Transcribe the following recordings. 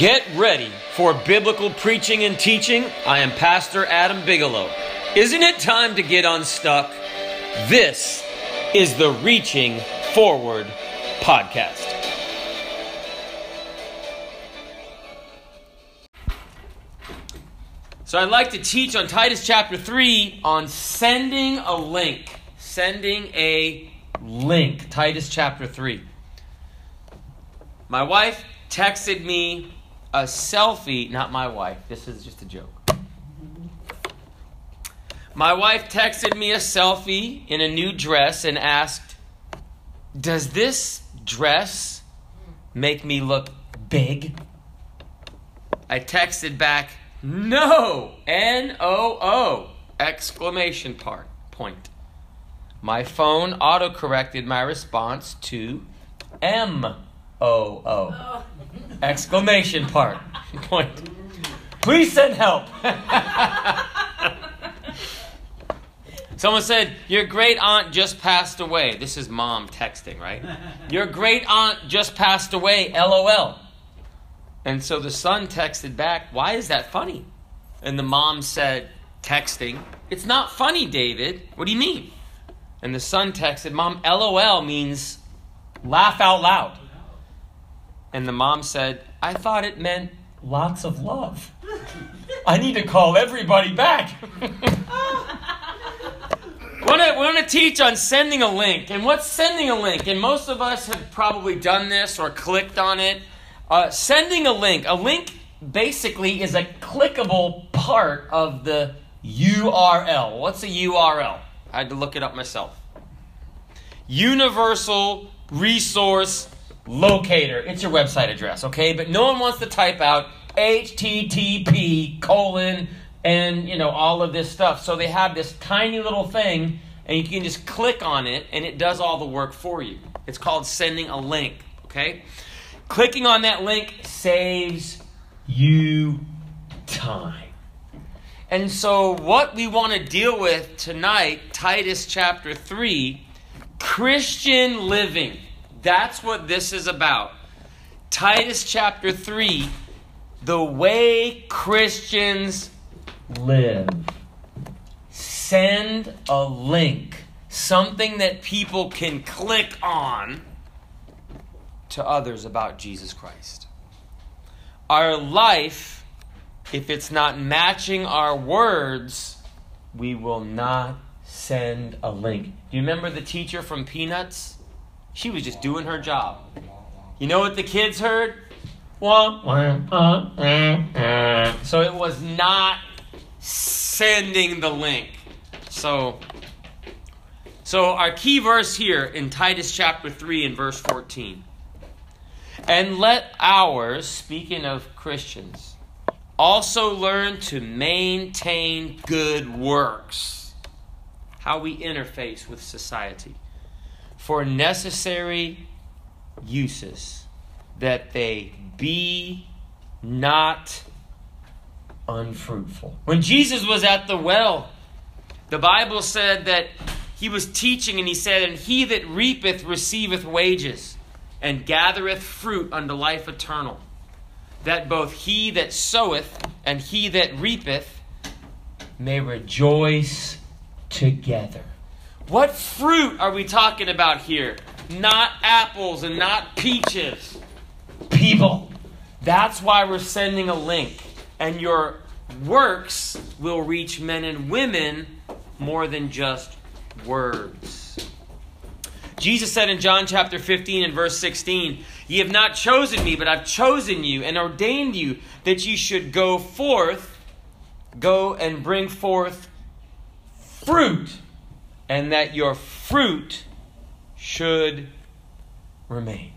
Get ready for biblical preaching and teaching. I am Pastor Adam Bigelow. Isn't it time to get unstuck? This is the Reaching Forward podcast. So I'd like to teach on Titus chapter 3 on sending a link. Sending a link. Titus chapter 3. My wife texted me a selfie, not my wife, this is just a joke. My wife texted me a selfie in a new dress and asked, Does this dress make me look big? I texted back, No! N O O! Exclamation part, point. My phone auto corrected my response to M O O! Exclamation part, point. Please send help! Someone said, Your great aunt just passed away. This is mom texting, right? Your great aunt just passed away, lol. And so the son texted back, Why is that funny? And the mom said, texting, It's not funny, David. What do you mean? And the son texted, Mom, lol means laugh out loud. And the mom said, I thought it meant lots of love. I need to call everybody back. I want to teach on sending a link. And what's sending a link? And most of us have probably done this or clicked on it. Uh, sending a link. A link basically is a clickable part of the URL. What's a URL? I had to look it up myself. Universal Resource Locator. It's your website address, okay? But no one wants to type out HTTP colon and you know all of this stuff. So they have this tiny little thing and you can just click on it and it does all the work for you. It's called sending a link, okay? Clicking on that link saves you time. And so, what we want to deal with tonight, Titus chapter 3, Christian living. That's what this is about. Titus chapter 3, the way Christians live send a link, something that people can click on to others about Jesus Christ. Our life, if it's not matching our words, we will not send a link. Do you remember the teacher from Peanuts? She was just doing her job. You know what the kids heard? Uh, uh, uh. So it was not sending the link. So, so our key verse here in Titus chapter 3 and verse 14. And let ours, speaking of Christians, also learn to maintain good works. How we interface with society. For necessary uses, that they be not unfruitful. When Jesus was at the well, the Bible said that he was teaching, and he said, And he that reapeth receiveth wages, and gathereth fruit unto life eternal. That both he that soweth and he that reapeth may rejoice together. What fruit are we talking about here? Not apples and not peaches. People. That's why we're sending a link. And your works will reach men and women more than just words. Jesus said in John chapter 15 and verse 16, Ye have not chosen me, but I've chosen you and ordained you that you should go forth, go and bring forth fruit, and that your fruit should remain.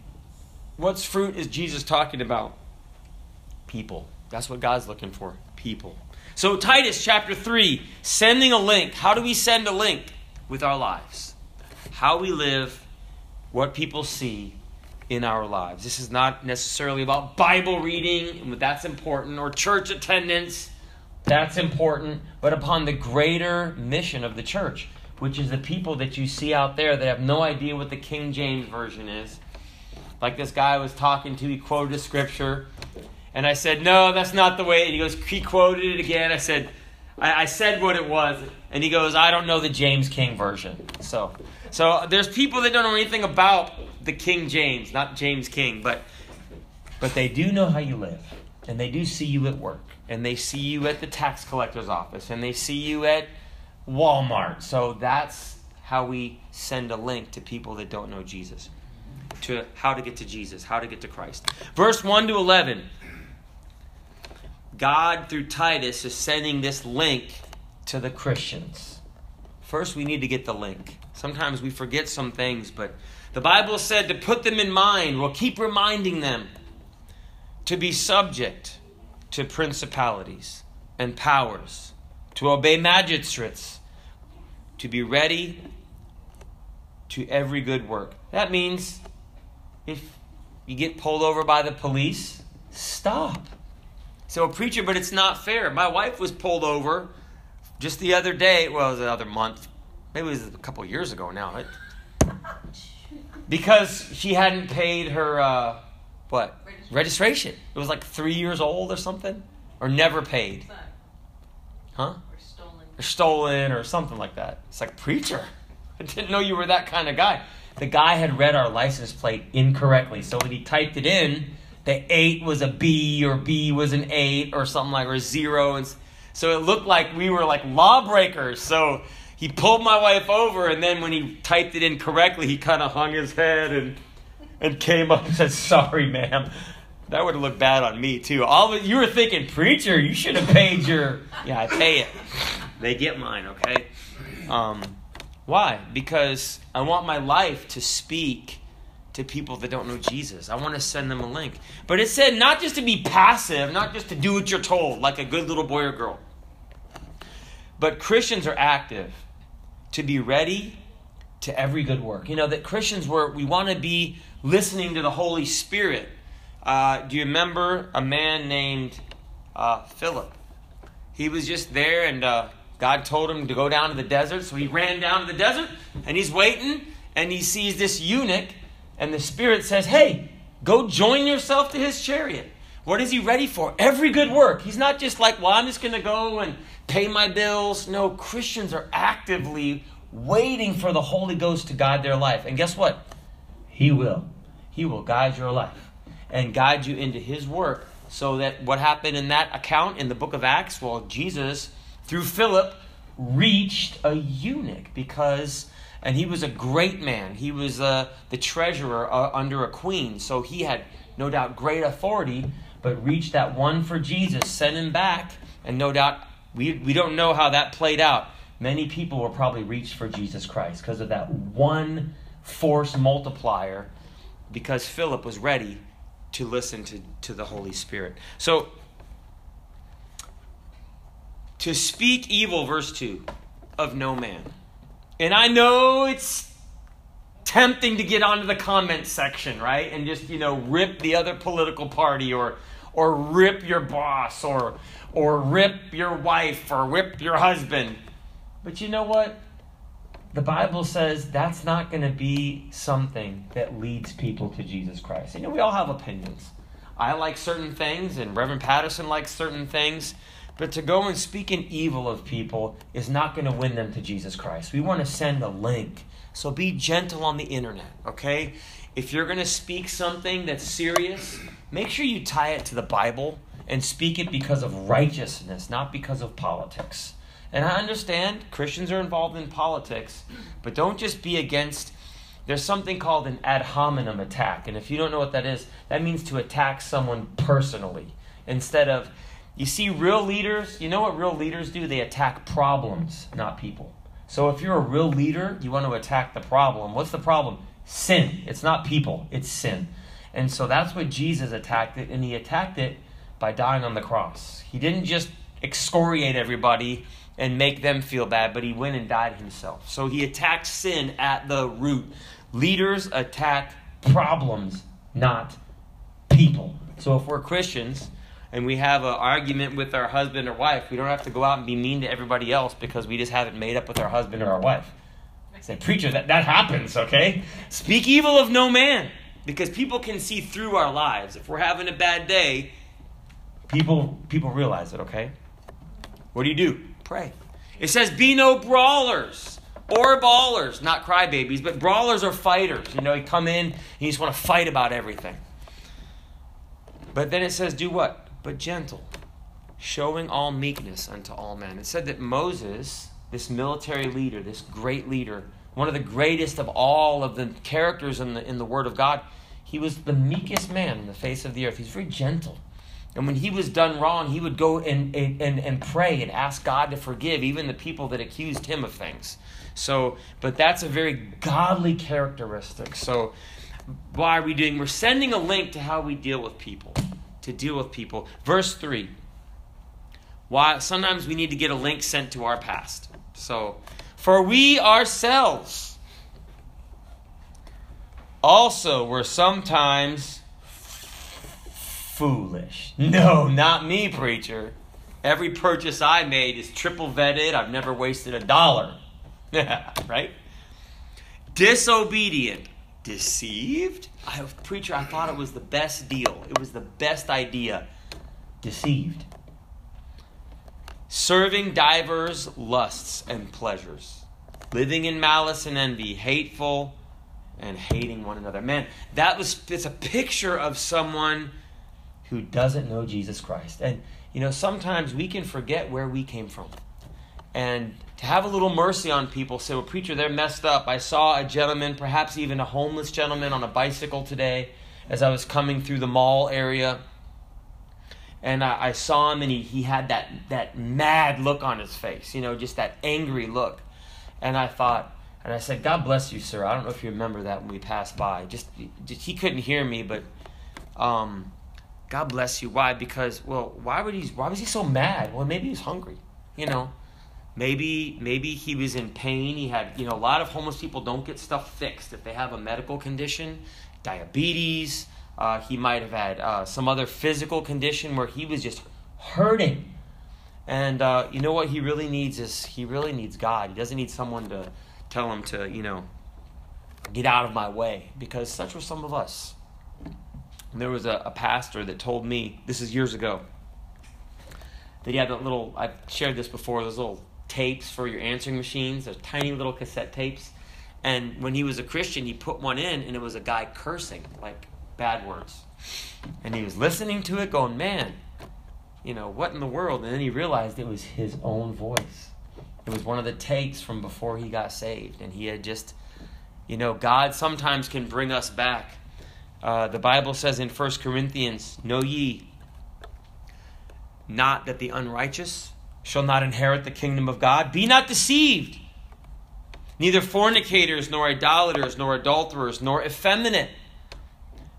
What's fruit is Jesus talking about? People. That's what God's looking for. People. So, Titus chapter 3, sending a link. How do we send a link? With our lives. How we live, what people see in our lives. This is not necessarily about Bible reading, that's important, or church attendance, that's important, but upon the greater mission of the church, which is the people that you see out there that have no idea what the King James Version is. Like this guy I was talking to, he quoted a scripture And I said, No, that's not the way. And he goes, He quoted it again. I said, I, I said what it was. And he goes, I don't know the James King version. So, so there's people that don't know anything about the King James, not James King, but but they do know how you live, and they do see you at work, and they see you at the tax collector's office, and they see you at Walmart. So that's how we send a link to people that don't know Jesus, to how to get to Jesus, how to get to Christ. Verse 1 to 11. God, through Titus, is sending this link to the Christians. First, we need to get the link. Sometimes we forget some things, but the Bible said to put them in mind. We'll keep reminding them to be subject to principalities and powers, to obey magistrates, to be ready to every good work. That means if you get pulled over by the police, stop. So, a preacher, but it's not fair. My wife was pulled over just the other day. Well, it was the other month. Maybe it was a couple years ago now. It, because she hadn't paid her uh, what registration. registration. It was like three years old or something, or never paid. Huh? Or stolen. Or stolen or something like that. It's like preacher. I didn't know you were that kind of guy. The guy had read our license plate incorrectly, so when he typed it in, the eight was a B or B was an eight or something like or a zero, and so it looked like we were like lawbreakers. So he pulled my wife over, and then when he typed it in correctly, he kind of hung his head and and came up and said, "Sorry, ma'am." That would have looked bad on me too. All of, you were thinking, preacher, you should have paid your. Yeah, I pay it. They get mine, okay. Um, why? Because I want my life to speak to people that don't know Jesus. I want to send them a link. But it said not just to be passive, not just to do what you're told, like a good little boy or girl. But Christians are active to be ready to every good work. You know, that Christians were, we want to be listening to the Holy Spirit. Uh, do you remember a man named uh, Philip? He was just there, and uh, God told him to go down to the desert. So he ran down to the desert, and he's waiting, and he sees this eunuch, and the Spirit says, Hey, go join yourself to his chariot. What is he ready for? Every good work. He's not just like, Well, I'm just going to go and pay my bills. No, Christians are actively waiting for the Holy Ghost to guide their life. And guess what? He will. He will guide your life and guide you into His work. So that what happened in that account in the book of Acts, well, Jesus, through Philip, reached a eunuch because, and he was a great man. He was uh, the treasurer uh, under a queen. So he had no doubt great authority, but reached that one for Jesus, sent him back, and no doubt we, we don't know how that played out. Many people were probably reached for Jesus Christ because of that one force multiplier because Philip was ready to listen to, to the Holy Spirit. So, to speak evil, verse 2, of no man. And I know it's tempting to get onto the comment section, right? And just, you know, rip the other political party or or rip your boss or or rip your wife or rip your husband. But you know what? The Bible says that's not going to be something that leads people to Jesus Christ. You know, we all have opinions. I like certain things, and Reverend Patterson likes certain things. But to go and speak in evil of people is not going to win them to Jesus Christ. We want to send a link. So be gentle on the internet, okay? If you're going to speak something that's serious, make sure you tie it to the Bible and speak it because of righteousness, not because of politics. And I understand Christians are involved in politics, but don't just be against. There's something called an ad hominem attack. And if you don't know what that is, that means to attack someone personally instead of. You see, real leaders, you know what real leaders do? They attack problems, not people. So if you're a real leader, you want to attack the problem. What's the problem? Sin. It's not people, it's sin. And so that's what Jesus attacked it, and he attacked it by dying on the cross. He didn't just excoriate everybody and make them feel bad, but he went and died himself. So he attacked sin at the root. Leaders attack problems, not people. So if we're Christians and we have an argument with our husband or wife, we don't have to go out and be mean to everybody else because we just haven't made up with our husband or our wife. Say, preacher, that, that happens, okay? Speak evil of no man because people can see through our lives. If we're having a bad day, people people realize it, okay? What do you do? Pray. It says, Be no brawlers or bawlers, not crybabies, but brawlers are fighters. You know, you come in and you just want to fight about everything. But then it says, Do what? But gentle, showing all meekness unto all men. It said that Moses, this military leader, this great leader, one of the greatest of all of the characters in the, in the Word of God, he was the meekest man in the face of the earth. He's very gentle. And when he was done wrong, he would go and, and, and pray and ask God to forgive even the people that accused him of things. So, but that's a very godly characteristic. So, why are we doing? We're sending a link to how we deal with people. To deal with people. Verse 3. Why sometimes we need to get a link sent to our past. So, for we ourselves also were sometimes foolish. No, not me, preacher. Every purchase I made is triple vetted. I've never wasted a dollar. right? Disobedient. Deceived? I, preacher, I thought it was the best deal. It was the best idea. Deceived. Serving divers lusts and pleasures. Living in malice and envy. Hateful and hating one another. Man, that was it's a picture of someone who doesn't know Jesus Christ. And you know, sometimes we can forget where we came from. And to have a little mercy on people, say, well, preacher, they're messed up. I saw a gentleman, perhaps even a homeless gentleman, on a bicycle today as I was coming through the mall area. And I, I saw him, and he, he had that, that mad look on his face, you know, just that angry look. And I thought, and I said, God bless you, sir. I don't know if you remember that when we passed by. Just, just he couldn't hear me, but um, God bless you. Why? Because well, why would he? Why was he so mad? Well, maybe he was hungry. You know, maybe maybe he was in pain. He had you know a lot of homeless people don't get stuff fixed if they have a medical condition, diabetes. Uh, he might have had uh, some other physical condition where he was just hurting. And uh, you know what he really needs is he really needs God. He doesn't need someone to tell him to you know get out of my way because such were some of us. And there was a, a pastor that told me, this is years ago, that he had that little, I've shared this before, those little tapes for your answering machines, those tiny little cassette tapes. And when he was a Christian, he put one in, and it was a guy cursing, like bad words. And he was listening to it, going, man, you know, what in the world? And then he realized it was his own voice. It was one of the takes from before he got saved. And he had just, you know, God sometimes can bring us back uh, the Bible says in 1 Corinthians, Know ye not that the unrighteous shall not inherit the kingdom of God? Be not deceived. Neither fornicators, nor idolaters, nor adulterers, nor effeminate,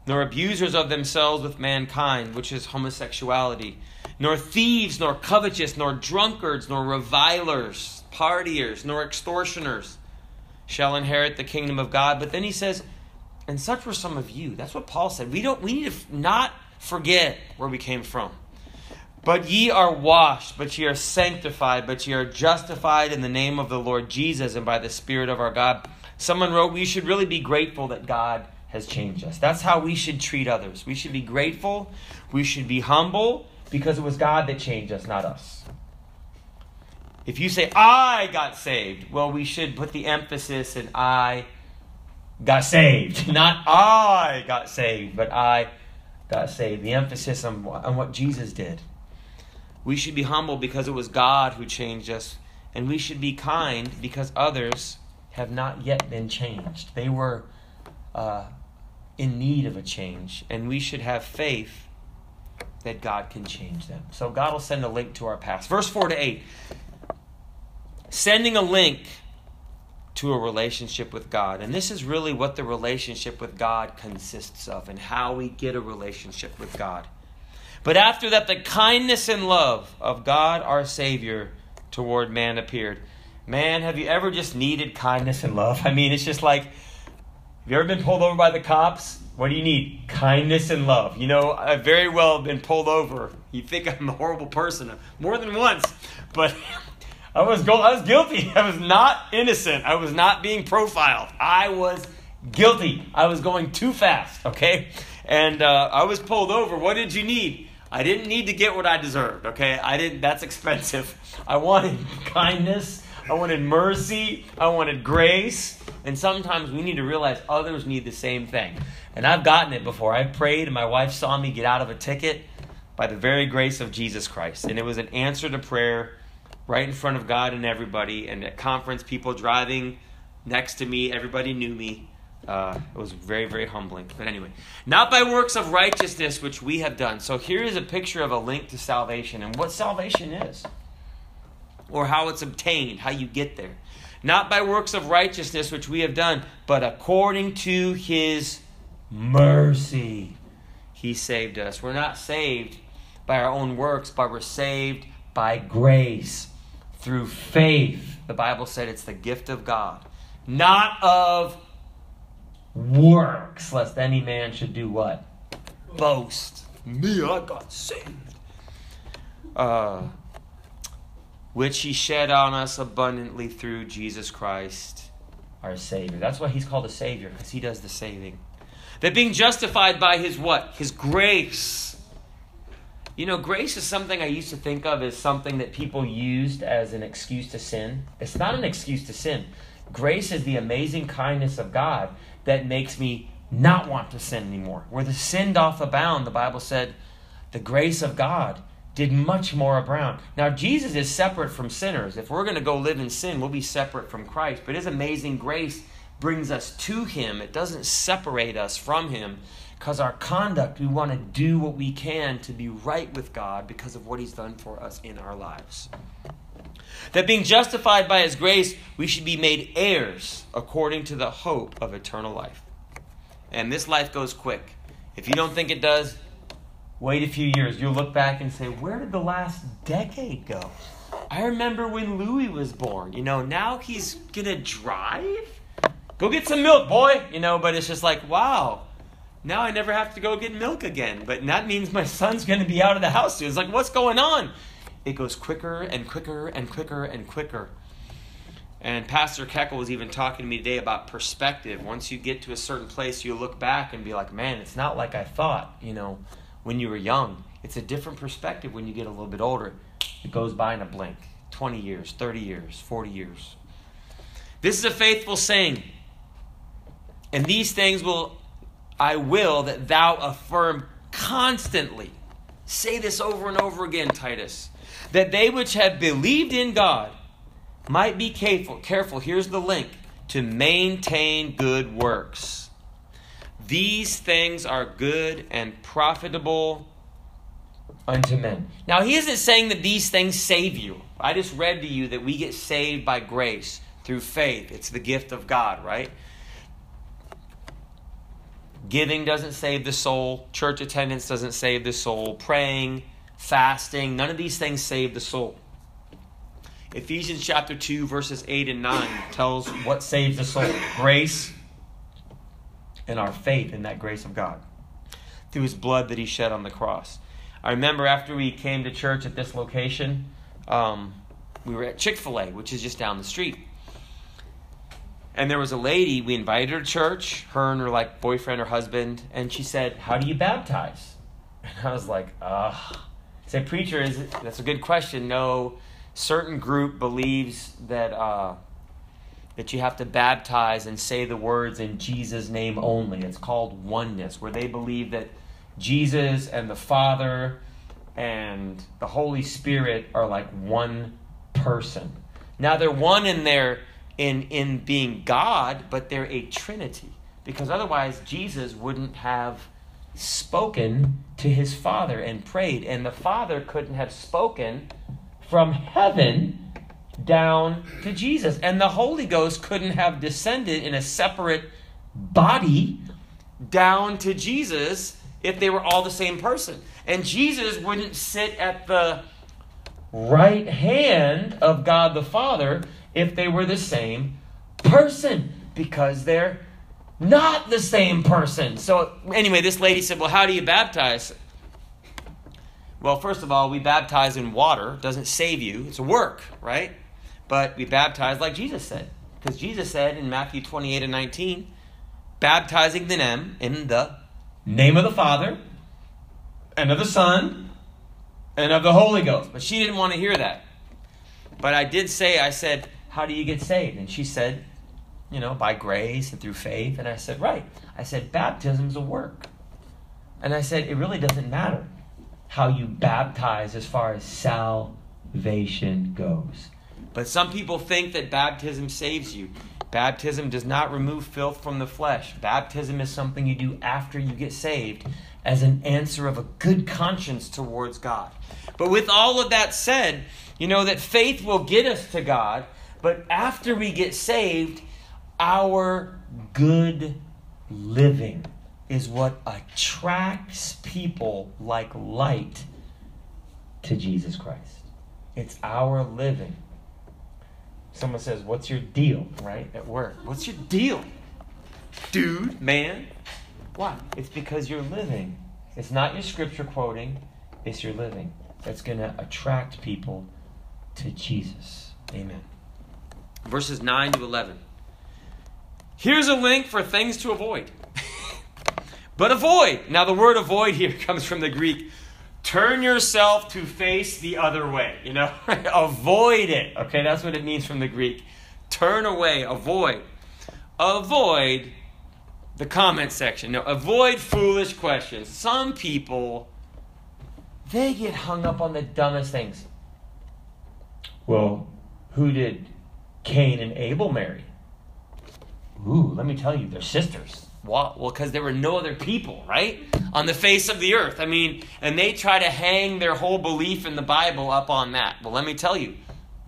nor abusers of themselves with mankind, which is homosexuality, nor thieves, nor covetous, nor drunkards, nor revilers, partiers, nor extortioners shall inherit the kingdom of God. But then he says, and such were some of you. That's what Paul said. We don't we need to not forget where we came from. But ye are washed, but ye are sanctified, but ye are justified in the name of the Lord Jesus and by the Spirit of our God. Someone wrote, We should really be grateful that God has changed us. That's how we should treat others. We should be grateful. We should be humble because it was God that changed us, not us. If you say, I got saved, well, we should put the emphasis in I got saved. Not I got saved, but I got saved. The emphasis on, on what Jesus did. We should be humble because it was God who changed us. And we should be kind because others have not yet been changed. They were uh, in need of a change. And we should have faith that God can change them. So God will send a link to our past. Verse 4 to 8. Sending a link to a relationship with God. And this is really what the relationship with God consists of and how we get a relationship with God. But after that, the kindness and love of God our Savior toward man appeared. Man, have you ever just needed kindness and love? I mean, it's just like, have you ever been pulled over by the cops? What do you need? Kindness and love. You know, I've very well been pulled over. You think I'm a horrible person more than once, but I was go- I was guilty. I was not innocent. I was not being profiled. I was guilty. I was going too fast. Okay, and uh, I was pulled over. What did you need? I didn't need to get what I deserved, okay? I didn't that's expensive. I wanted kindness, I wanted mercy, I wanted grace, and sometimes we need to realize others need the same thing. And I've gotten it before. I prayed and my wife saw me get out of a ticket by the very grace of Jesus Christ. And it was an answer to prayer right in front of God and everybody. And at conference, people driving next to me, everybody knew me. Uh, it was very, very humbling. But anyway, not by works of righteousness which we have done. So here is a picture of a link to salvation and what salvation is, or how it's obtained, how you get there. Not by works of righteousness which we have done, but according to his mercy, he saved us. We're not saved by our own works, but we're saved by grace through faith. The Bible said it's the gift of God, not of works, lest any man should do what? Boast. Me, I got saved. Uh, which he shed on us abundantly through Jesus Christ, our Savior. That's why he's called a Savior, because he does the saving. That being justified by his what? His grace. You know, grace is something I used to think of as something that people used as an excuse to sin. It's not an excuse to sin. Grace is the amazing kindness of God that makes me not want to sin anymore. Where the sin doth abound, the Bible said, the grace of God did much more abound. Now, Jesus is separate from sinners. If we're going to go live in sin, we'll be separate from Christ. But His amazing grace brings us to Him, it doesn't separate us from Him. Because our conduct, we want to do what we can to be right with God because of what He's done for us in our lives. That being justified by His grace, we should be made heirs according to the hope of eternal life. And this life goes quick. If you don't think it does, wait a few years. You'll look back and say, Where did the last decade go? I remember when Louis was born. You know, now he's going to drive? Go get some milk, boy. You know, but it's just like, wow. Now I never have to go get milk again. But that means my son's going to be out of the house soon. It's like, what's going on? It goes quicker and quicker and quicker and quicker. And Pastor Keckle was even talking to me today about perspective. Once you get to a certain place, you look back and be like, man, it's not like I thought, you know, when you were young. It's a different perspective when you get a little bit older. It goes by in a blink 20 years, 30 years, 40 years. This is a faithful saying. And these things will I will that thou affirm constantly. Say this over and over again, Titus. That they which have believed in God might be careful. Careful, here's the link to maintain good works. These things are good and profitable unto men. Now, he isn't saying that these things save you. I just read to you that we get saved by grace through faith. It's the gift of God, right? Giving doesn't save the soul. Church attendance doesn't save the soul. Praying, fasting, none of these things save the soul. Ephesians chapter 2, verses 8 and 9 tells what saves the soul grace and our faith in that grace of God through his blood that he shed on the cross. I remember after we came to church at this location, um, we were at Chick fil A, which is just down the street. And there was a lady, we invited her to church, her and her like boyfriend or husband, and she said, How do you baptize? And I was like, Ugh. Said, Preacher, is it, that's a good question. No, certain group believes that uh, that you have to baptize and say the words in Jesus' name only. It's called oneness, where they believe that Jesus and the Father and the Holy Spirit are like one person. Now they're one in their in in being God, but they're a trinity. Because otherwise Jesus wouldn't have spoken to his Father and prayed, and the Father couldn't have spoken from heaven down to Jesus. And the Holy Ghost couldn't have descended in a separate body down to Jesus if they were all the same person. And Jesus wouldn't sit at the right hand of God the Father if they were the same person because they're not the same person. So, anyway, this lady said, Well, how do you baptize? Well, first of all, we baptize in water. It doesn't save you, it's a work, right? But we baptize like Jesus said. Because Jesus said in Matthew 28 and 19, baptizing them in the name of the Father, and of the Son, and of the Holy Ghost. But she didn't want to hear that. But I did say, I said, How do you get saved? And she said, You know, by grace and through faith. And I said, Right. I said, Baptism's a work. And I said, It really doesn't matter how you baptize as far as salvation goes. But some people think that baptism saves you. Baptism does not remove filth from the flesh. Baptism is something you do after you get saved as an answer of a good conscience towards God. But with all of that said, you know that faith will get us to God, but after we get saved, our good living is what attracts people like light to Jesus Christ. It's our living. Someone says, What's your deal, right? At work. What's your deal? Dude, man. Why? It's because you're living. It's not your scripture quoting, it's your living that's going to attract people to Jesus. Amen. Verses 9 to 11. Here's a link for things to avoid. but avoid. Now, the word avoid here comes from the Greek turn yourself to face the other way. You know, avoid it. Okay, that's what it means from the Greek. Turn away, avoid. Avoid the comment section. No, avoid foolish questions. Some people, they get hung up on the dumbest things. Well, who did Cain and Abel marry? Ooh, let me tell you, they're sisters. Well, because there were no other people, right? On the face of the earth. I mean, and they try to hang their whole belief in the Bible up on that. Well, let me tell you,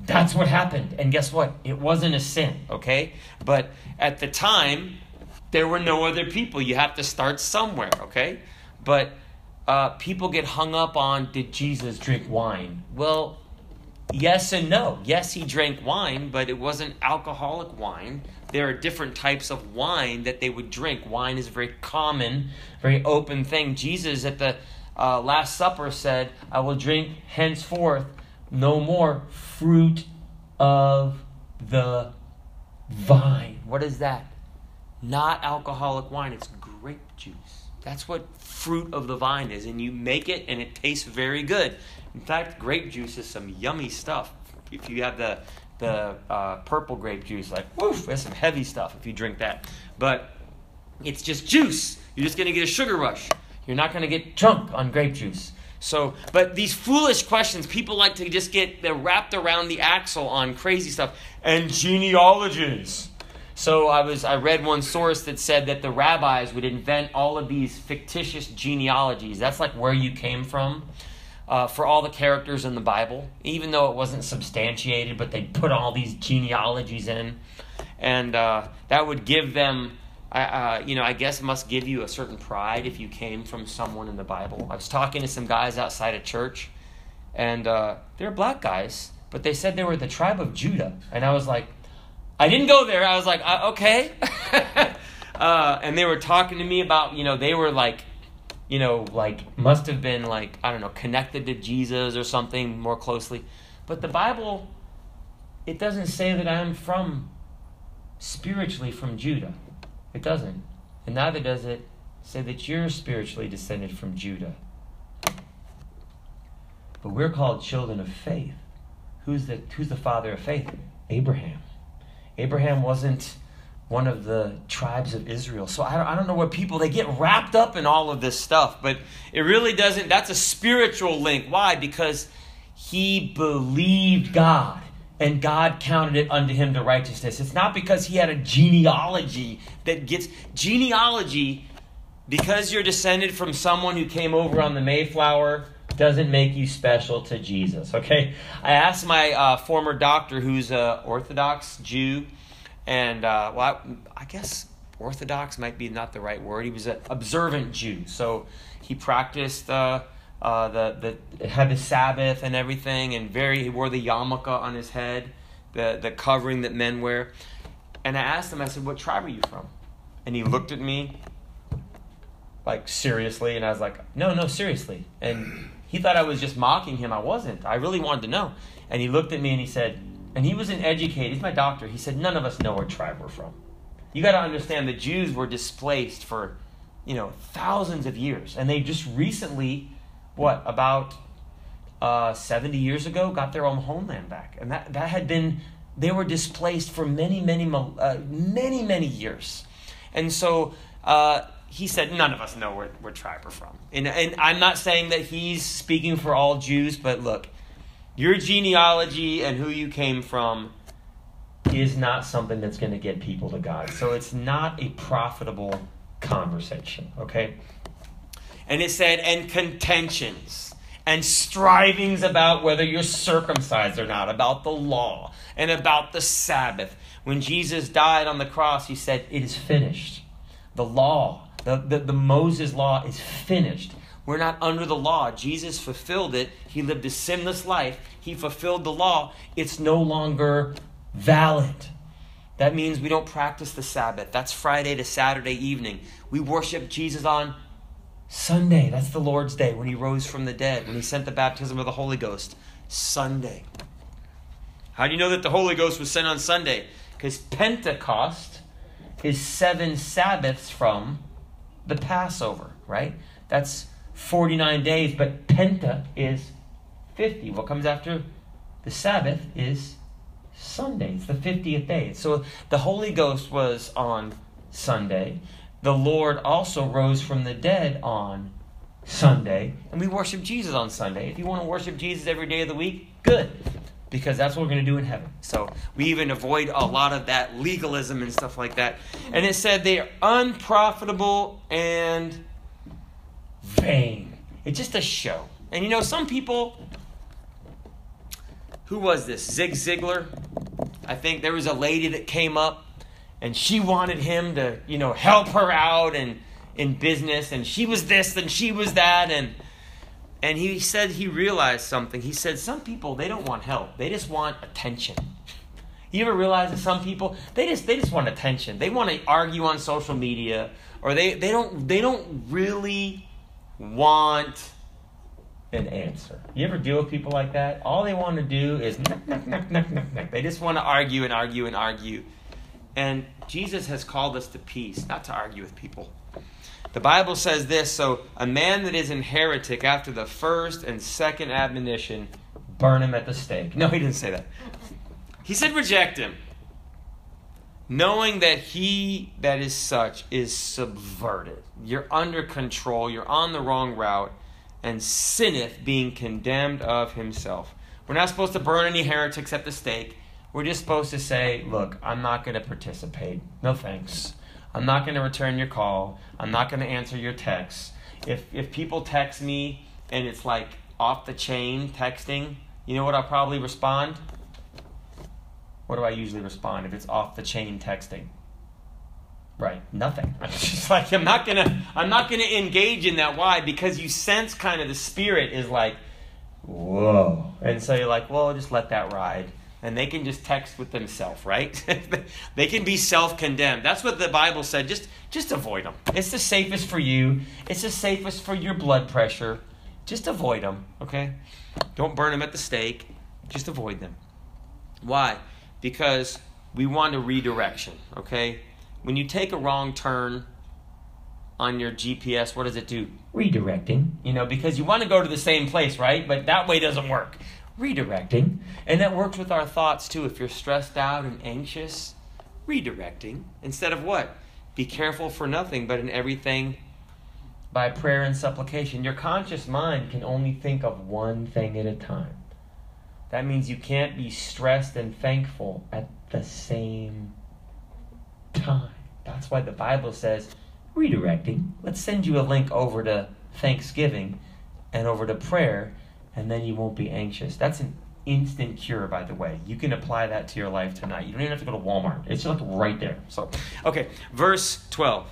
that's what happened. And guess what? It wasn't a sin, okay? But at the time, there were no other people. You have to start somewhere, okay? But uh, people get hung up on did Jesus drink wine? Well, yes and no. Yes, he drank wine, but it wasn't alcoholic wine there are different types of wine that they would drink. Wine is a very common, very open thing. Jesus at the uh, Last Supper said, I will drink henceforth no more fruit of the vine. What is that? Not alcoholic wine, it's grape juice. That's what fruit of the vine is. And you make it and it tastes very good. In fact, grape juice is some yummy stuff. If you have the the uh, purple grape juice. Like, woof, that's some heavy stuff if you drink that. But it's just juice. You're just to get a sugar rush. You're not to get drunk on grape juice. So, but these foolish questions, people like to just get they're wrapped around the axle on crazy stuff and genealogies. So I was I read one source that said that the rabbis would invent all of these fictitious genealogies. That's like where you came from uh, for all the characters in the Bible, even though it wasn't substantiated, but they put all these genealogies in. And uh, that would give them, uh, you know, I guess must give you a certain pride if you came from someone in the Bible. I was talking to some guys outside of church, and uh, they're black guys, but they said they were the tribe of Judah. And I was like, I didn't go there. I was like, uh, okay. Uh, and they were talking to me about, you know, they were like, you know, like must have been like, I don't know, connected to Jesus or something more closely. But the Bible, it doesn't say that I'm from spiritually from Judah. It doesn't. And neither does it say that you're spiritually descended from Judah. But we're called children of faith. Who's the, who's the father of faith? Abraham. Abraham wasn't one of the tribes of Israel. So I don't, know what people, they get wrapped up in all of this stuff, but it really doesn't, that's a spiritual link. Why? Because he believed God and God counted it unto him to righteousness. It's not because he had a genealogy that gets, genealogy, because you're descended from someone who came over on the Mayflower, doesn't make you special to Jesus, okay? I asked my uh, former doctor, who's an Orthodox Jew, and uh, well, I, I, guess Orthodox might be not the right word. He was an observant Jew, so he practiced uh, uh, the the had the Sabbath and everything, and very he wore the yarmulke on his head, the the covering that men wear. And I asked him, I said, "What tribe are you from?" And he looked at me like seriously, and I was like, "No, no, seriously." And he thought I was just mocking him. I wasn't. I really wanted to know. And he looked at me and he said and he was an educated, he's my doctor. He said, None of us know what tribe we're from. You got to understand the Jews were displaced for, you know, thousands of years. And they just recently, what, about uh, 70 years ago got their own homeland back. And that, that had been, they were displaced for many, many, uh, many, many years. And so uh, he said, none of us know where, where tribe we're from. And, and I'm not saying that he's speaking for all Jews, but look, your genealogy and who you came from is not something that's going to get people to God. So it's not a profitable conversation, okay? And it said, and contentions and strivings about whether you're circumcised or not, about the law and about the Sabbath. When Jesus died on the cross, he said, It is finished. The law, the, the, the Moses law is finished. We're not under the law. Jesus fulfilled it. He lived a sinless life. He fulfilled the law. It's no longer valid. That means we don't practice the Sabbath. That's Friday to Saturday evening. We worship Jesus on Sunday. That's the Lord's Day when he rose from the dead, when he sent the baptism of the Holy Ghost. Sunday. How do you know that the Holy Ghost was sent on Sunday? Because Pentecost is seven Sabbaths from the Passover, right? That's 49 days, but Penta is 50. What comes after the Sabbath is Sunday. It's the 50th day. So the Holy Ghost was on Sunday. The Lord also rose from the dead on Sunday. And we worship Jesus on Sunday. If you want to worship Jesus every day of the week, good. Because that's what we're going to do in heaven. So we even avoid a lot of that legalism and stuff like that. And it said they are unprofitable and vain. It's just a show. And you know, some people who was this? Zig Ziglar. I think there was a lady that came up and she wanted him to, you know, help her out and in business and she was this and she was that and and he said he realized something. He said some people they don't want help. They just want attention. You ever realize that some people they just they just want attention. They want to argue on social media or they, they don't they don't really want an answer. You ever deal with people like that? All they want to do is. They just want to argue and argue and argue. And Jesus has called us to peace, not to argue with people. The Bible says this so a man that is an heretic after the first and second admonition, burn him at the stake. No, he didn't say that. He said reject him. Knowing that he that is such is subverted. You're under control, you're on the wrong route and sinneth, being condemned of himself. We're not supposed to burn any heretics at the stake. We're just supposed to say, look, I'm not going to participate. No thanks. I'm not going to return your call. I'm not going to answer your texts. If, if people text me and it's like off the chain texting, you know what I'll probably respond? What do I usually respond if it's off the chain texting? Right. Nothing. I'm just like I'm not gonna I'm not gonna engage in that. Why? Because you sense kind of the spirit is like, whoa. And so you're like, well, just let that ride. And they can just text with themselves, right? they can be self-condemned. That's what the Bible said. Just just avoid them. It's the safest for you. It's the safest for your blood pressure. Just avoid them, okay? Don't burn them at the stake. Just avoid them. Why? Because we want a redirection, okay? when you take a wrong turn on your GPS, what does it do? Redirecting. You know, because you want to go to the same place, right? But that way doesn't work. Redirecting. And that works with our thoughts too. If you're stressed out and anxious, redirecting. Instead of what? Be careful for nothing, but in everything by prayer and supplication. Your conscious mind can only think of one thing at a time. That means you can't be stressed and thankful at the same time. That's why the Bible says redirecting. Let's send you a link over to Thanksgiving and over to prayer, and then you won't be anxious. That's an instant cure, by the way. You can apply that to your life tonight. You don't even have to go to Walmart. It's like right there. So, okay, verse 12.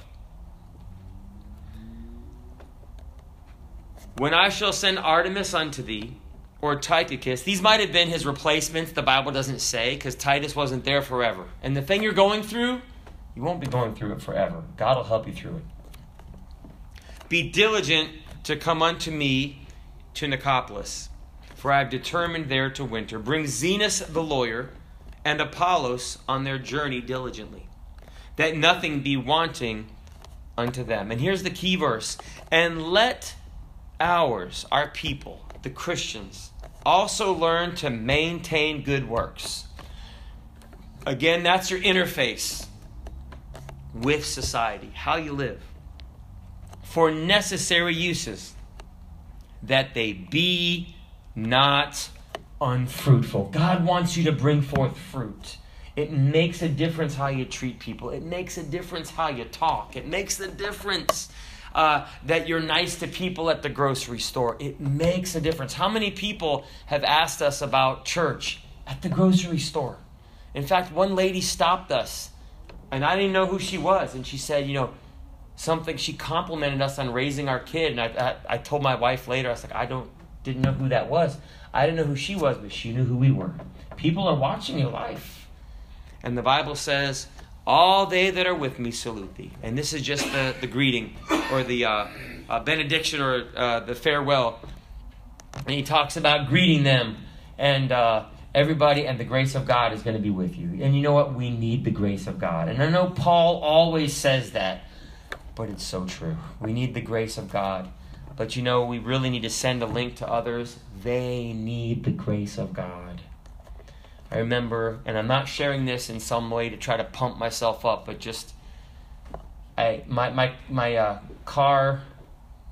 When I shall send Artemas unto thee, or Tychicus, these might have been his replacements. The Bible doesn't say because Titus wasn't there forever. And the thing you're going through, you won't be going through it forever. God will help you through it. Be diligent to come unto me to Nicopolis, for I have determined there to winter. Bring Zenas the lawyer and Apollos on their journey diligently, that nothing be wanting unto them. And here's the key verse And let ours, our people, the Christians, also learn to maintain good works. Again, that's your interface with society, how you live, for necessary uses, that they be not unfruitful. God wants you to bring forth fruit. It makes a difference how you treat people. It makes a difference how you talk. It makes a difference uh, that you're nice to people at the grocery store. It makes a difference. How many people have asked us about church at the grocery store? In fact, one lady stopped us, and I didn't know who she was, and she said, you know, something. She complimented us on raising our kid, and I, I, I told my wife later, I was like, I don't didn't know who that was. I didn't know who she was, but she knew who we were. People are watching your life. And the Bible says, All they that are with me salute thee. And this is just the, the greeting or the uh, uh, benediction or uh, the farewell. And he talks about greeting them and uh, everybody, and the grace of God is going to be with you. And you know what? We need the grace of God. And I know Paul always says that, but it's so true. We need the grace of God. But you know, we really need to send a link to others. They need the grace of God. I remember, and I'm not sharing this in some way to try to pump myself up, but just I my my my uh, car,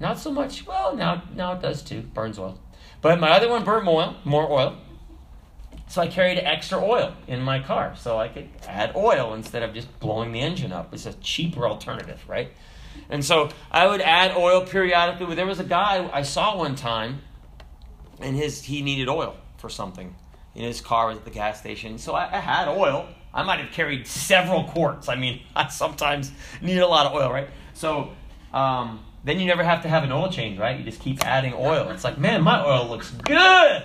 not so much. Well, now now it does too. Burns oil, but my other one burned more more oil. So I carried extra oil in my car, so I could add oil instead of just blowing the engine up. It's a cheaper alternative, right? And so I would add oil periodically. There was a guy I saw one time, and his he needed oil for something. In his car was at the gas station, so I, I had oil. I might have carried several quarts. I mean, I sometimes need a lot of oil, right? So um, then you never have to have an oil change, right? You just keep adding oil. It's like, man, my oil looks good.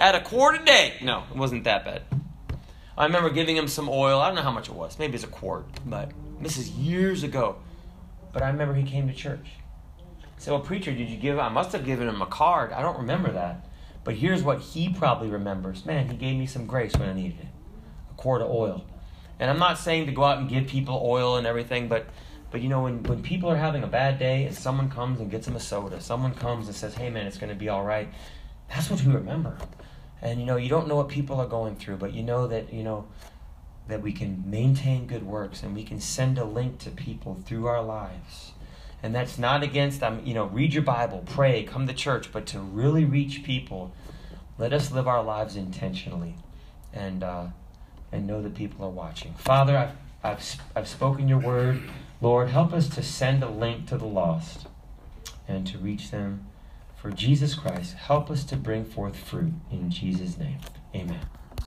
Add a quart a day. No, it wasn't that bad. I remember giving him some oil. I don't know how much it was. Maybe it's a quart, but this is years ago. But I remember he came to church. Said, Well, preacher, did you give I must have given him a card. I don't remember that. But here's what he probably remembers. Man, he gave me some grace when I needed it. A quart of oil. And I'm not saying to go out and give people oil and everything, but but you know, when, when people are having a bad day and someone comes and gets them a soda, someone comes and says, Hey man, it's gonna be all right, that's what we remember. And you know, you don't know what people are going through, but you know that, you know, that we can maintain good works and we can send a link to people through our lives. And that's not against um, you know, read your Bible, pray, come to church, but to really reach people, let us live our lives intentionally and uh, and know that people are watching. Father, I've, I've, I've spoken your word. Lord, help us to send a link to the lost and to reach them for Jesus Christ. Help us to bring forth fruit in Jesus' name. Amen.